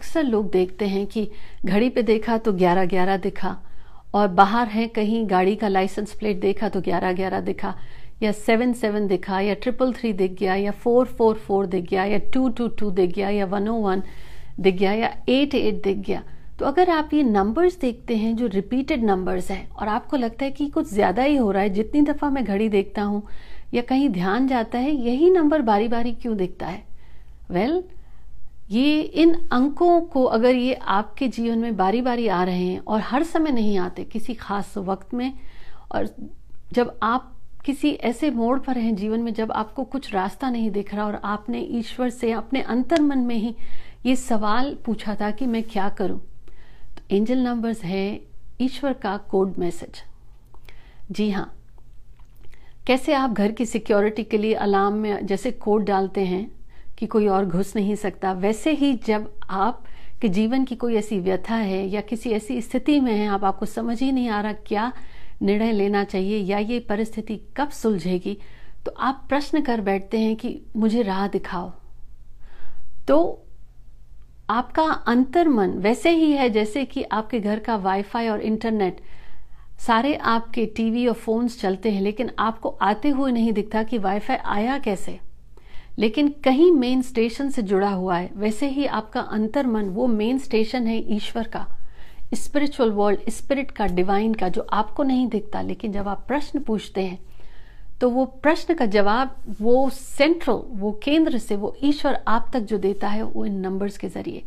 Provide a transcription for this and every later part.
अक्सर लोग देखते हैं कि घड़ी पे देखा तो ग्यारह ग्यारह दिखा और बाहर है कहीं गाड़ी का लाइसेंस प्लेट देखा तो ग्यारह ग्यारह दिखा या सेवन सेवन दिखा या ट्रिपल थ्री दिख गया या फोर फोर फोर दिख गया या टू टू टू दिख गया या वन ओ वन दिख गया या एट एट दिख गया। तो अगर आप ये नंबर्स देखते हैं जो रिपीटेड नंबर्स हैं और आपको लगता है कि कुछ ज़्यादा ही हो रहा है जितनी दफ़ा मैं घड़ी देखता हूँ या कहीं ध्यान जाता है यही नंबर बारी बारी क्यों दिखता है? वेल well, ये इन अंकों को अगर ये आपके जीवन में बारी बारी आ रहे हैं और हर समय नहीं आते किसी खास वक्त में, और जब आप किसी ऐसे मोड़ पर हैं जीवन में जब आपको कुछ रास्ता नहीं दिख रहा और आपने ईश्वर से, अपने अंतर मन में ही ये सवाल पूछा था कि मैं क्या करूँ तो एंजल नंबर्स है ईश्वर का कोड मैसेज। जी हाँ कैसे आप घर की सिक्योरिटी के लिए अलार्म में जैसे कोड डालते हैं? कि कोई और घुस नहीं सकता। वैसे ही जब आप के जीवन की कोई ऐसी व्यथा है या किसी ऐसी स्थिति में है, आप, आपको समझ ही नहीं आ रहा क्या निर्णय लेना चाहिए या ये परिस्थिति कब सुलझेगी तो आप प्रश्न कर बैठते हैं कि मुझे राह दिखाओ। तो आपका अंतर मन वैसे ही है जैसे कि आपके घर का वाईफाई और इंटरनेट, सारे आपके टीवी और फोन्स चलते हैं, लेकिन आपको आते हुए नहीं दिखता कि वाईफाई आया कैसे। लेकिन कहीं मेन स्टेशन से जुड़ा हुआ है। वैसे ही आपका अंतर मन वो मेन स्टेशन है ईश्वर का। स्पिरिचुअल वर्ल्ड स्पिरिट का डिवाइन का, जो आपको नहीं दिखता, लेकिन जब आप प्रश्न पूछते हैं तो वो प्रश्न का जवाब, वो सेंट्रल वो केंद्र से, वो ईश्वर आप तक जो देता है, वो इन नंबर्स के ज़रिए।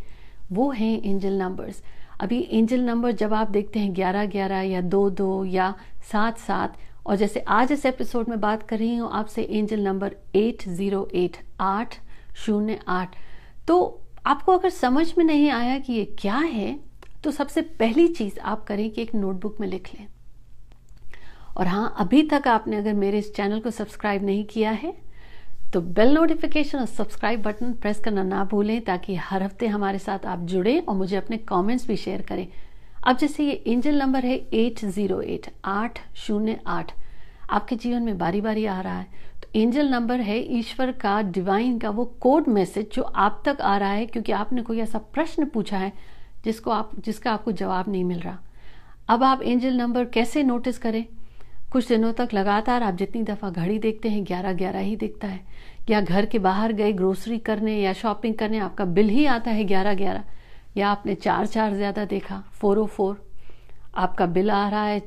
वो हैं एंजल नंबर्स अभी एंजल नंबर जब आप देखते हैं, ग्यारह ग्यारह या दो दो या सात सात और जैसे आज इस एपिसोड में बात कर रही हूँ, आपसे angel number eight zero eight आठ शून्य आठ। तो आपको अगर समझ में नहीं आया कि ये क्या है तो सबसे पहली चीज़ आप करें कि एक नोटबुक में लिख लें। और हाँ अभी तक आपने अगर मेरे इस चैनल को सब्सक्राइब नहीं किया है तो बेल नोटिफिकेशन और सब्सक्राइब बटन प्रेस करना ना भूलें, ताकि हर हफ़्ते हमारे साथ आप जुड़ें और मुझे अपने कमेंट्स भी शेयर करें। अब जैसे ये एंजल नंबर है एट ज़ीरो एट आठ शून्य आठ। आपके जीवन में बारी बारी आ रहा है। तो एंजल नंबर है, ईश्वर का, डिवाइन का, वो कोड मैसेज जो आप तक आ रहा है, क्योंकि आपने कोई ऐसा प्रश्न पूछा है, जिसको आप, जिसका आपको जवाब नहीं मिल रहा। अब आप एंजल नंबर कैसे नोटिस करें? कुछ दिनों तक लगातार आप जितनी दफ़ा घड़ी देखते हैं ग्यारह ग्यारह ही दिखता है। या घर के बाहर गए ग्रोसरी करने या शॉपिंग करने, आपका बिल ही आता है ग्यारह ग्यारह या आपने चार चार ज़्यादा देखा फोर ओ फोर आपका बिल आ रहा है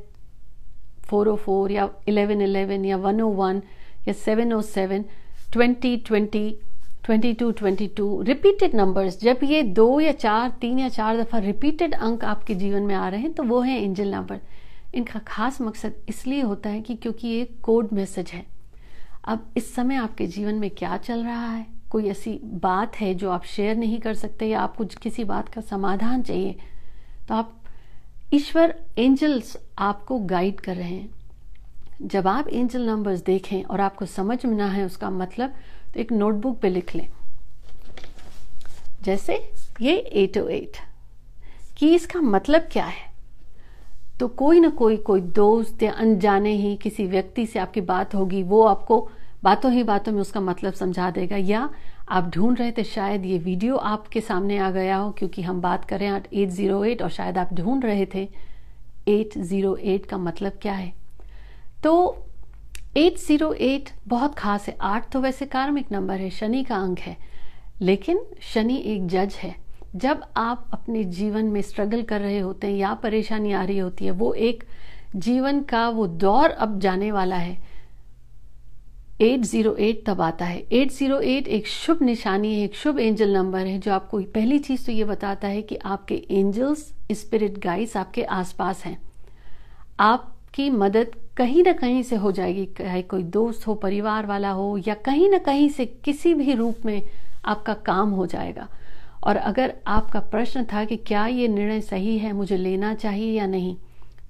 फोर ओ फोर या इलेवन इलेवन या वन ओ वन या seven O seven twenty twenty twenty two twenty two repeated numbers जब ये दो या चार, तीन या चार दफ़ा रिपीटेड अंक आपके जीवन में आ रहे हैं तो वो है एंजल नंबर इनका खास मकसद इसलिए होता है कि क्योंकि ये कोड मैसेज है। अब इस समय आपके जीवन में क्या चल रहा है? कोई ऐसी बात है जो आप शेयर नहीं कर सकते या आपको किसी बात का समाधान चाहिए? तो आप ईश्वर एंजल्स आपको गाइड कर रहे हैं। जब आप एंजल नंबर्स देखें और आपको समझ में ना है उसका मतलब तो एक नोटबुक पे लिख लें। जैसे ये एट ओ एट। कि इसका मतलब क्या है? तो कोई ना कोई कोई दोस्त या अनजाने ही किसी व्यक्ति से आपकी बात होगी, वो आपको बातों ही बातों में उसका मतलब समझा देगा, या आप ढूंढ रहे थे, शायद ये वीडियो आपके सामने आ गया हो, क्योंकि हम बात करें एट ज़ीरो एट और शायद आप ढूंढ रहे थे एट ज़ीरो एट का मतलब क्या है। तो एट ज़ीरो एट बहुत खास है। आठ तो वैसे कार्मिक नंबर है, शनि का अंक है, लेकिन शनि एक जज है। जब आप अपने जीवन में स्ट्रगल कर रहे होते हैं या परेशानी आ रही होती है, वो एक जीवन का वो दौर अब जाने वाला है। 808 तब आता है। 808 एक शुभ निशानी है, एक शुभ एंजल नंबर है, जो आपको पहली चीज़ तो ये बताता है कि आपके एंजल्स, स्पिरिट गाइड्स आपके आसपास हैं। आपकी मदद कहीं ना कहीं से हो जाएगी, चाहे कोई दोस्त हो, परिवार वाला हो, या कहीं ना कहीं से किसी भी रूप में आपका काम हो जाएगा। और अगर आपका प्रश्न था कि क्या ये निर्णय सही है, मुझे लेना चाहिए या नहीं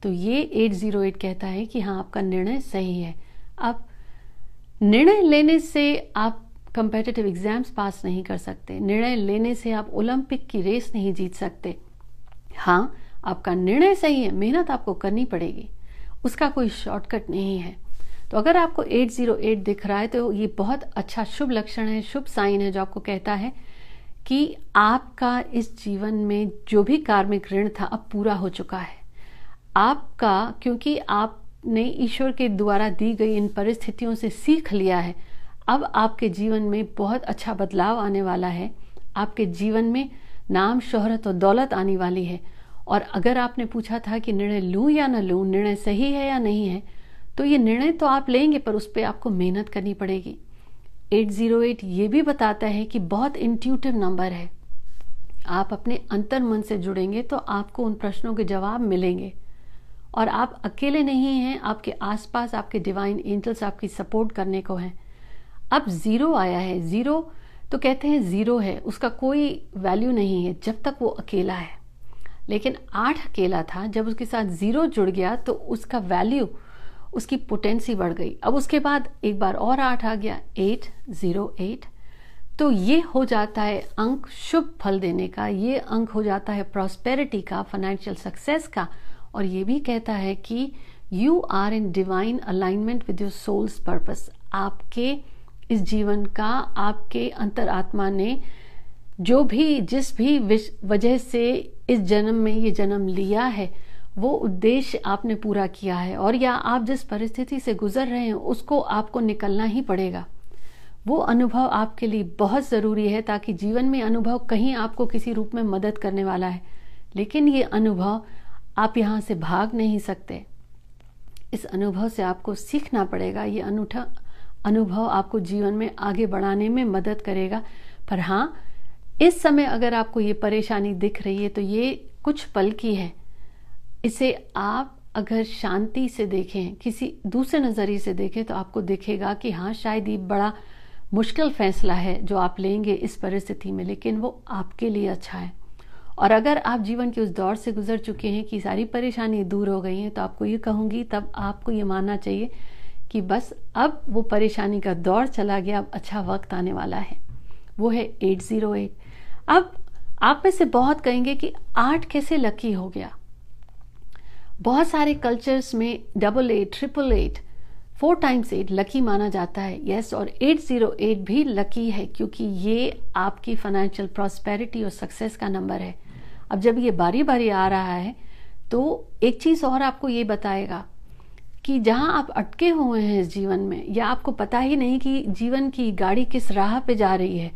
तो ये 808 कहता है कि हाँ आपका निर्णय सही है। अब निर्णय लेने से आप कंपेटिटिव एग्ज़ाम्स पास नहीं कर सकते। निर्णय लेने से आप ओलंपिक की रेस नहीं जीत सकते। हाँ आपका निर्णय सही है, मेहनत आपको करनी पड़ेगी। उसका कोई शॉर्टकट नहीं है। तो अगर आपको 808 दिख रहा है तो ये बहुत अच्छा शुभ लक्षण है, शुभ साइन है जो आपको कहता है कि आपका इस जीवन में जो भी कार्मिक ऋण था, अब पूरा हो चुका है। आपका, क्योंकि आपने ईश्वर के द्वारा दी गई इन परिस्थितियों से सीख लिया है। अब आपके जीवन में बहुत अच्छा बदलाव आने वाला है। आपके जीवन में नाम, शोहरत और दौलत आने वाली है। और अगर आपने पूछा था कि निर्णय लूँ या ना लूँ, निर्णय सही है या नहीं है तो ये निर्णय तो आप लेंगे, पर उस पर आपको मेहनत करनी पड़ेगी। 808 ये भी बताता है कि बहुत इंट्यूटिव नंबर है। आप अपने अंतर मन से जुड़ेंगे तो आपको उन प्रश्नों के जवाब मिलेंगे। और आप अकेले नहीं हैं, आपके आसपास आपके डिवाइन एंजल्स आपकी सपोर्ट करने को हैं। अब ज़ीरो आया है ज़ीरो तो कहते हैं ज़ीरो है, उसका कोई वैल्यू नहीं है, जब तक वो अकेला है। लेकिन आठ अकेला था, जब उसके साथ ज़ीरो जुड़ गया तो उसका वैल्यू उसकी पोटेंसी बढ़ गई। अब उसके बाद एक बार और आठ आ गया एट ज़ीरो एट तो ये हो जाता है अंक शुभ फल देने का, ये अंक हो जाता है प्रॉस्पेरिटी का फाइनेंशियल सक्सेस का और ये भी कहता है कि you are in divine alignment with your soul's purpose आपके इस जीवन का, आपके अंतरात्मा ने जो भी, जिस भी वजह से इस जन्म में ये जन्म लिया है, वो उद्देश्य आपने पूरा किया है और या आप जिस परिस्थिति से गुजर रहे हैं, उसको आपको निकलना ही पड़ेगा। वो अनुभव आपके लिए बहुत ज़रूरी है ताकि जीवन में अनुभव कहीं आपको किसी रूप में मदद करने वाला है। लेकिन ये अनुभव आप यहाँ से भाग नहीं सकते। इस अनुभव से आपको सीखना पड़ेगा। ये अनूठा अनुभव आपको जीवन में आगे बढ़ाने में मदद करेगा। पर हाँ इस समय अगर आपको ये परेशानी दिख रही है तो ये कुछ पल की है। इसे आप अगर शांति से देखें, किसी दूसरे नज़रिए से देखें तो आपको दिखेगा कि हाँ शायद ये बड़ा मुश्किल फैसला है जो आप लेंगे इस परिस्थिति में, लेकिन वो आपके लिए अच्छा है। और अगर आप जीवन के उस दौर से गुजर चुके हैं कि सारी परेशानी दूर हो गई हैं तो आपको ये कहूँगी, तब आपको ये मानना चाहिए कि बस अब वो परेशानी का दौर चला गया, अब अच्छा वक्त आने वाला है। वो है एट ज़ीरो एट अब आप में से बहुत कहेंगे कि आठ कैसे लकी हो गया। बहुत सारे कल्चर्स में double eight triple eight four times eight lucky माना जाता है। यस और एट ज़ीरो एट भी लकी है, क्योंकि ये आपकी फाइनेंशियल प्रॉस्पेरिटी और सक्सेस का नंबर है। अब जब ये बारी बारी आ रहा है तो एक चीज़ और आपको ये बताएगा कि जहाँ आप अटके हुए हैं इस जीवन में, या आपको पता ही नहीं कि जीवन की गाड़ी किस राह पे जा रही है,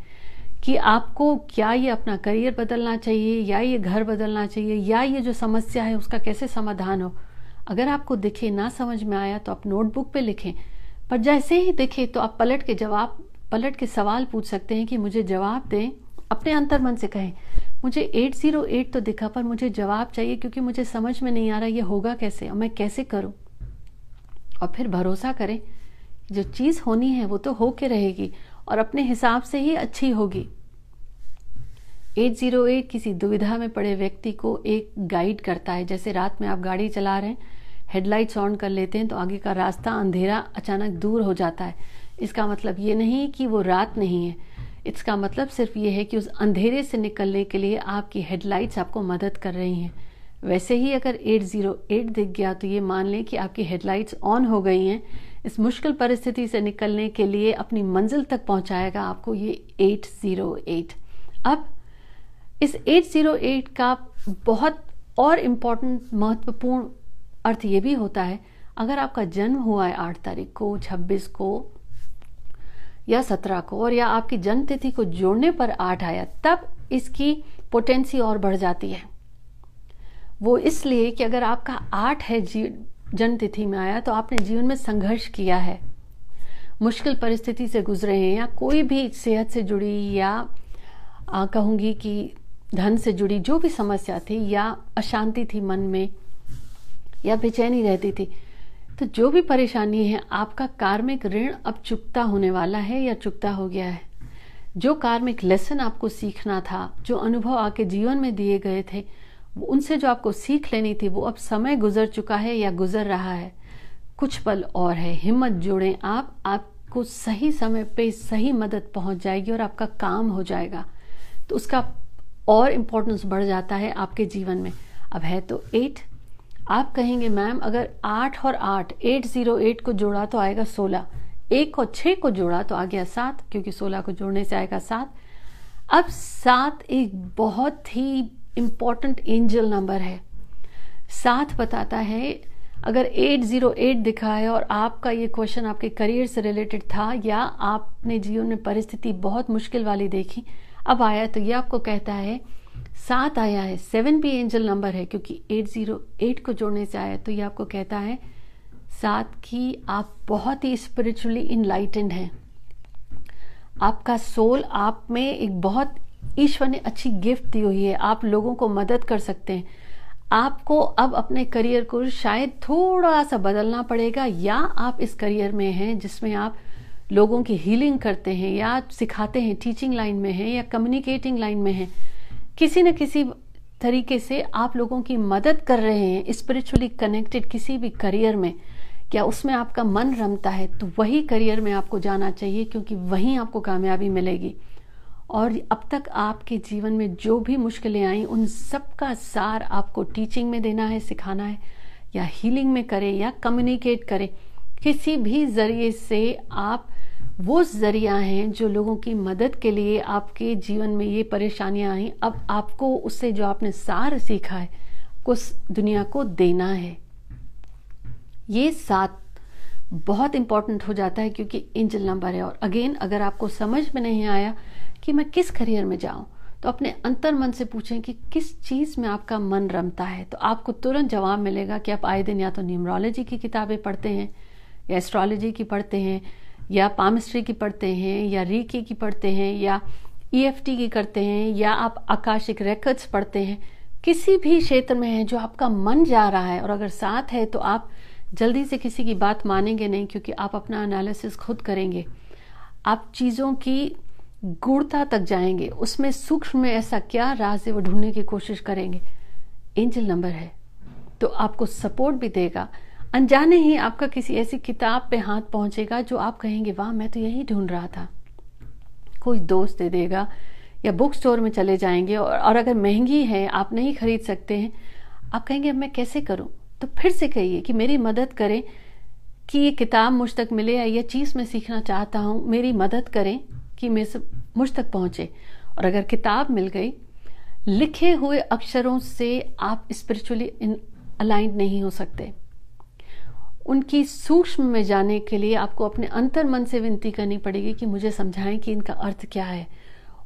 कि आपको क्या ये अपना करियर बदलना चाहिए, या ये घर बदलना चाहिए, या ये जो समस्या है उसका कैसे समाधान हो। अगर आपको दिखे, ना समझ में आया तो आप नोटबुक पे लिखें। पर जैसे ही दिखे तो आप पलट के जवाब, पलट के सवाल पूछ सकते हैं कि मुझे जवाब दें, अपने अंतर मन से कहें। मुझे 808 तो दिखा, पर मुझे जवाब चाहिए क्योंकि मुझे समझ में नहीं आ रहा ये होगा कैसे और मैं कैसे करूँ? और फिर भरोसा करें, जो चीज़ होनी है वो तो होके रहेगी और अपने हिसाब से ही अच्छी होगी। 808 किसी दुविधा में पड़े व्यक्ति को एक गाइड करता है। जैसे रात में आप गाड़ी चला रहे हैं हेडलाइट्स ऑन कर लेते हैं तो आगे का रास्ता अंधेरा अचानक दूर हो जाता है। इसका मतलब ये नहीं कि वो रात नहीं है। इसका मतलब सिर्फ़ ये है कि उस अंधेरे से निकलने के लिए आपकी हेडलाइट्स आपको मदद कर रही हैं। वैसे ही अगर 808 दिख गया तो ये मान लें कि आपकी हेडलाइट्स ऑन हो गई हैं। इस मुश्किल परिस्थिति से निकलने के लिए अपनी मंजिल तक पहुंचाएगा आपको ये 808 अब, इस 808 का बहुत और इम्पोर्टेंट महत्वपूर्ण अर्थ ये भी होता है, अगर आपका जन्म हुआ है आठ तारीख को, छब्बीस को या सत्रह को और या आपकी जन्म तिथि को जोड़ने पर आठ आया, तब इसकी पोटेंसी और बढ़ जाती है। वो इसलिए कि अगर आपका आठ है जन्म तिथि में आया तो आपने जीवन में संघर्ष किया है। मुश्किल परिस्थिति से गुजरे हैं या कोई भी सेहत से जुड़ी या कहूँगी कि धन से जुड़ी जो भी समस्या थी या अशांति थी मन में, या बेचैनी रहती थी तो जो भी परेशानी है, आपका कार्मिक ऋण अब चुकता होने वाला है या चुकता हो गया है? जो कार्मिक लेसन आपको सीखना था, जो अनुभव आपके जीवन में दिए गए थे उनसे जो आपको सीख लेनी थी, वो अब समय गुजर चुका है या गुजर रहा है। कुछ पल और है, हिम्मत जोड़ें, आप, आपको सही समय पे सही मदद पहुँच जाएगी और आपका काम हो जाएगा। तो उसका और इम्पोर्टेंस बढ़ जाता है आपके जीवन में। अब है तो एट आप कहेंगे, मैम, अगर आठ और आठ, एट ज़ीरो एट को जोड़ा तो आएगा सोलह। एक और छः को जोड़ा तो आ गया सात, क्योंकि सोलह को जोड़ने से आएगा सात। अब सात एक बहुत ही इंपॉर्टेंट एंजल नंबर है। सात बताता है, अगर 808 दिखा है और आपका ये क्वेश्चन आपके करियर से रिलेटेड था या आपने जीवन में परिस्थिति बहुत मुश्किल वाली देखी, अब आया तो ये आपको कहता है सात आया है सेवन भी एंजल नंबर है, क्योंकि 808 को जोड़ने से आया तो ये आपको कहता है, सात की आप बहुत ही स्पिरिचुअली इनलाइटेंड हैं। आपका सोल आप में एक बहुत ईश्वर ने अच्छी गिफ्ट दी हुई है, आप लोगों को मदद कर सकते हैं। आपको अब अपने करियर को शायद थोड़ा सा बदलना पड़ेगा, या आप इस करियर में हैं जिसमें आप लोगों की हीलिंग करते हैं, या सिखाते हैं टीचिंग लाइन में हैं, या कम्युनिकेटिंग लाइन में हैं। किसी न किसी तरीके से आप लोगों की मदद कर रहे हैं स्पिरिचुअली कनेक्टेड किसी भी करियर में, क्या उसमें आपका मन रमता है तो वही करियर में आपको जाना चाहिए, क्योंकि वहीं आपको कामयाबी मिलेगी। और अब तक आपके जीवन में जो भी मुश्किलें आई, उन सब का सार आपको टीचिंग में देना है, सिखाना है, या हीलिंग में करें, या कम्युनिकेट करें। किसी भी ज़रिए से आप वो ज़रिया हैं जो लोगों की मदद के लिए आपके जीवन में ये परेशानियाँ आई। अब आपको उससे जो आपने सार सीखा है उस दुनिया को देना है। ये साथ बहुत इंपॉर्टेंट हो जाता है क्योंकि एंजल नंबर है। और अगेन, अगर आपको समझ में नहीं आया कि मैं किस करियर में जाऊँ तो अपने अंतर मन से पूछें कि किस चीज़ में आपका मन रमता है। तो आपको तुरंत जवाब मिलेगा कि आप आए दिन या तो न्यूमरोलॉजी की किताबें पढ़ते हैं या एस्ट्रोलॉजी की पढ़ते हैं या पामिस्ट्री की पढ़ते हैं, या रीकी की पढ़ते हैं, या ईएफटी e की करते हैं, या आप आकाशिक रेकर्ड्स पढ़ते हैं, किसी भी क्षेत्र में है जो आपका मन जा रहा है, और अगर साथ है तो आप जल्दी से किसी की बात मानेंगे नहीं, क्योंकि आप अपना एनालिसिस खुद करेंगे। आप चीज़ों की गुणता तक जाएँगे। उसमें सूक्ष्म में ऐसा क्या राज है, वो ढूँढने की कोशिश करेंगे। एंजल नंबर है। तो आपको सपोर्ट भी देगा। अनजाने ही आपका किसी ऐसी किताब पे हाथ पहुंचेगा जो आप कहेंगे वाह मैं तो यही ढूंढ रहा था। कोई दोस्त दे देगा या बुक स्टोर में चले जाएँगे और, और अगर महँगी है आप नहीं खरीद सकते हैं आप कहेंगे अब मैं कैसे करूँ? तो फिर से कहिए कि मेरी मदद करें कि ये किताब मुझ तक मिले या ये चीज़ मैं सीखना चाहता हूँ। मेरी मदद करें कि मैं मुझ तक पहुँचे। और अगर किताब मिल गई लिखे हुए अक्षरों से आप स्पिरिचुअली अलाइंड नहीं हो सकते। उनकी सूक्ष्म में जाने के लिए आपको अपने अंतर मन से विनती करनी पड़ेगी कि मुझे समझाएँ कि इनका अर्थ क्या है।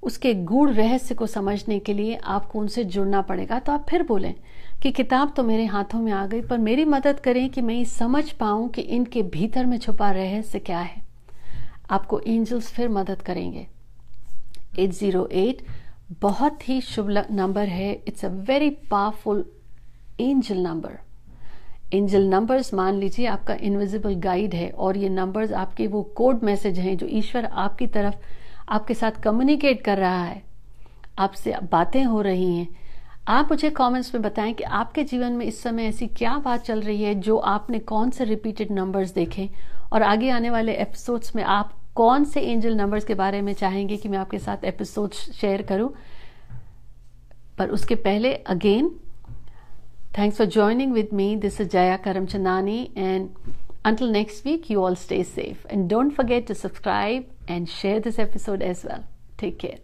उसके गूढ़ रहस्य को समझने के लिए आपको उनसे जुड़ना पड़ेगा। तो आप फिर बोलें कि किताब तो मेरे हाथों में आ गई, पर मेरी मदद करें कि मैं समझ पाऊँ कि इनके भीतर में छुपा रहस्य क्या है। आपको एंजल्स फिर मदद करेंगे। 808 बहुत ही शुभ नंबर है। It's a very powerful angel number angel numbers मान लीजिए आपका इनविजिबल गाइड है और ये नंबर्स आपके वो कोड मैसेज हैं जो ईश्वर आपकी तरफ़ आपके साथ कम्युनिकेट कर रहा है। आपसे बातें हो रही हैं। आप मुझे कमेंट्स में बताएँ कि आपके जीवन में इस समय ऐसी क्या बात चल रही है जो आपने कौन से रिपीटेड नंबर्स देखे? और आगे आने वाले एपिसोड्स में आप कौन से एंजल नंबर्स के बारे में चाहेंगे कि मैं आपके साथ एपिसोड्स शेयर करूँ? पर उसके पहले again Thanks for joining with me. This is Jaya Karamchandani, and until next week, you all stay safe. And don't forget to subscribe and share this episode as well. Take care.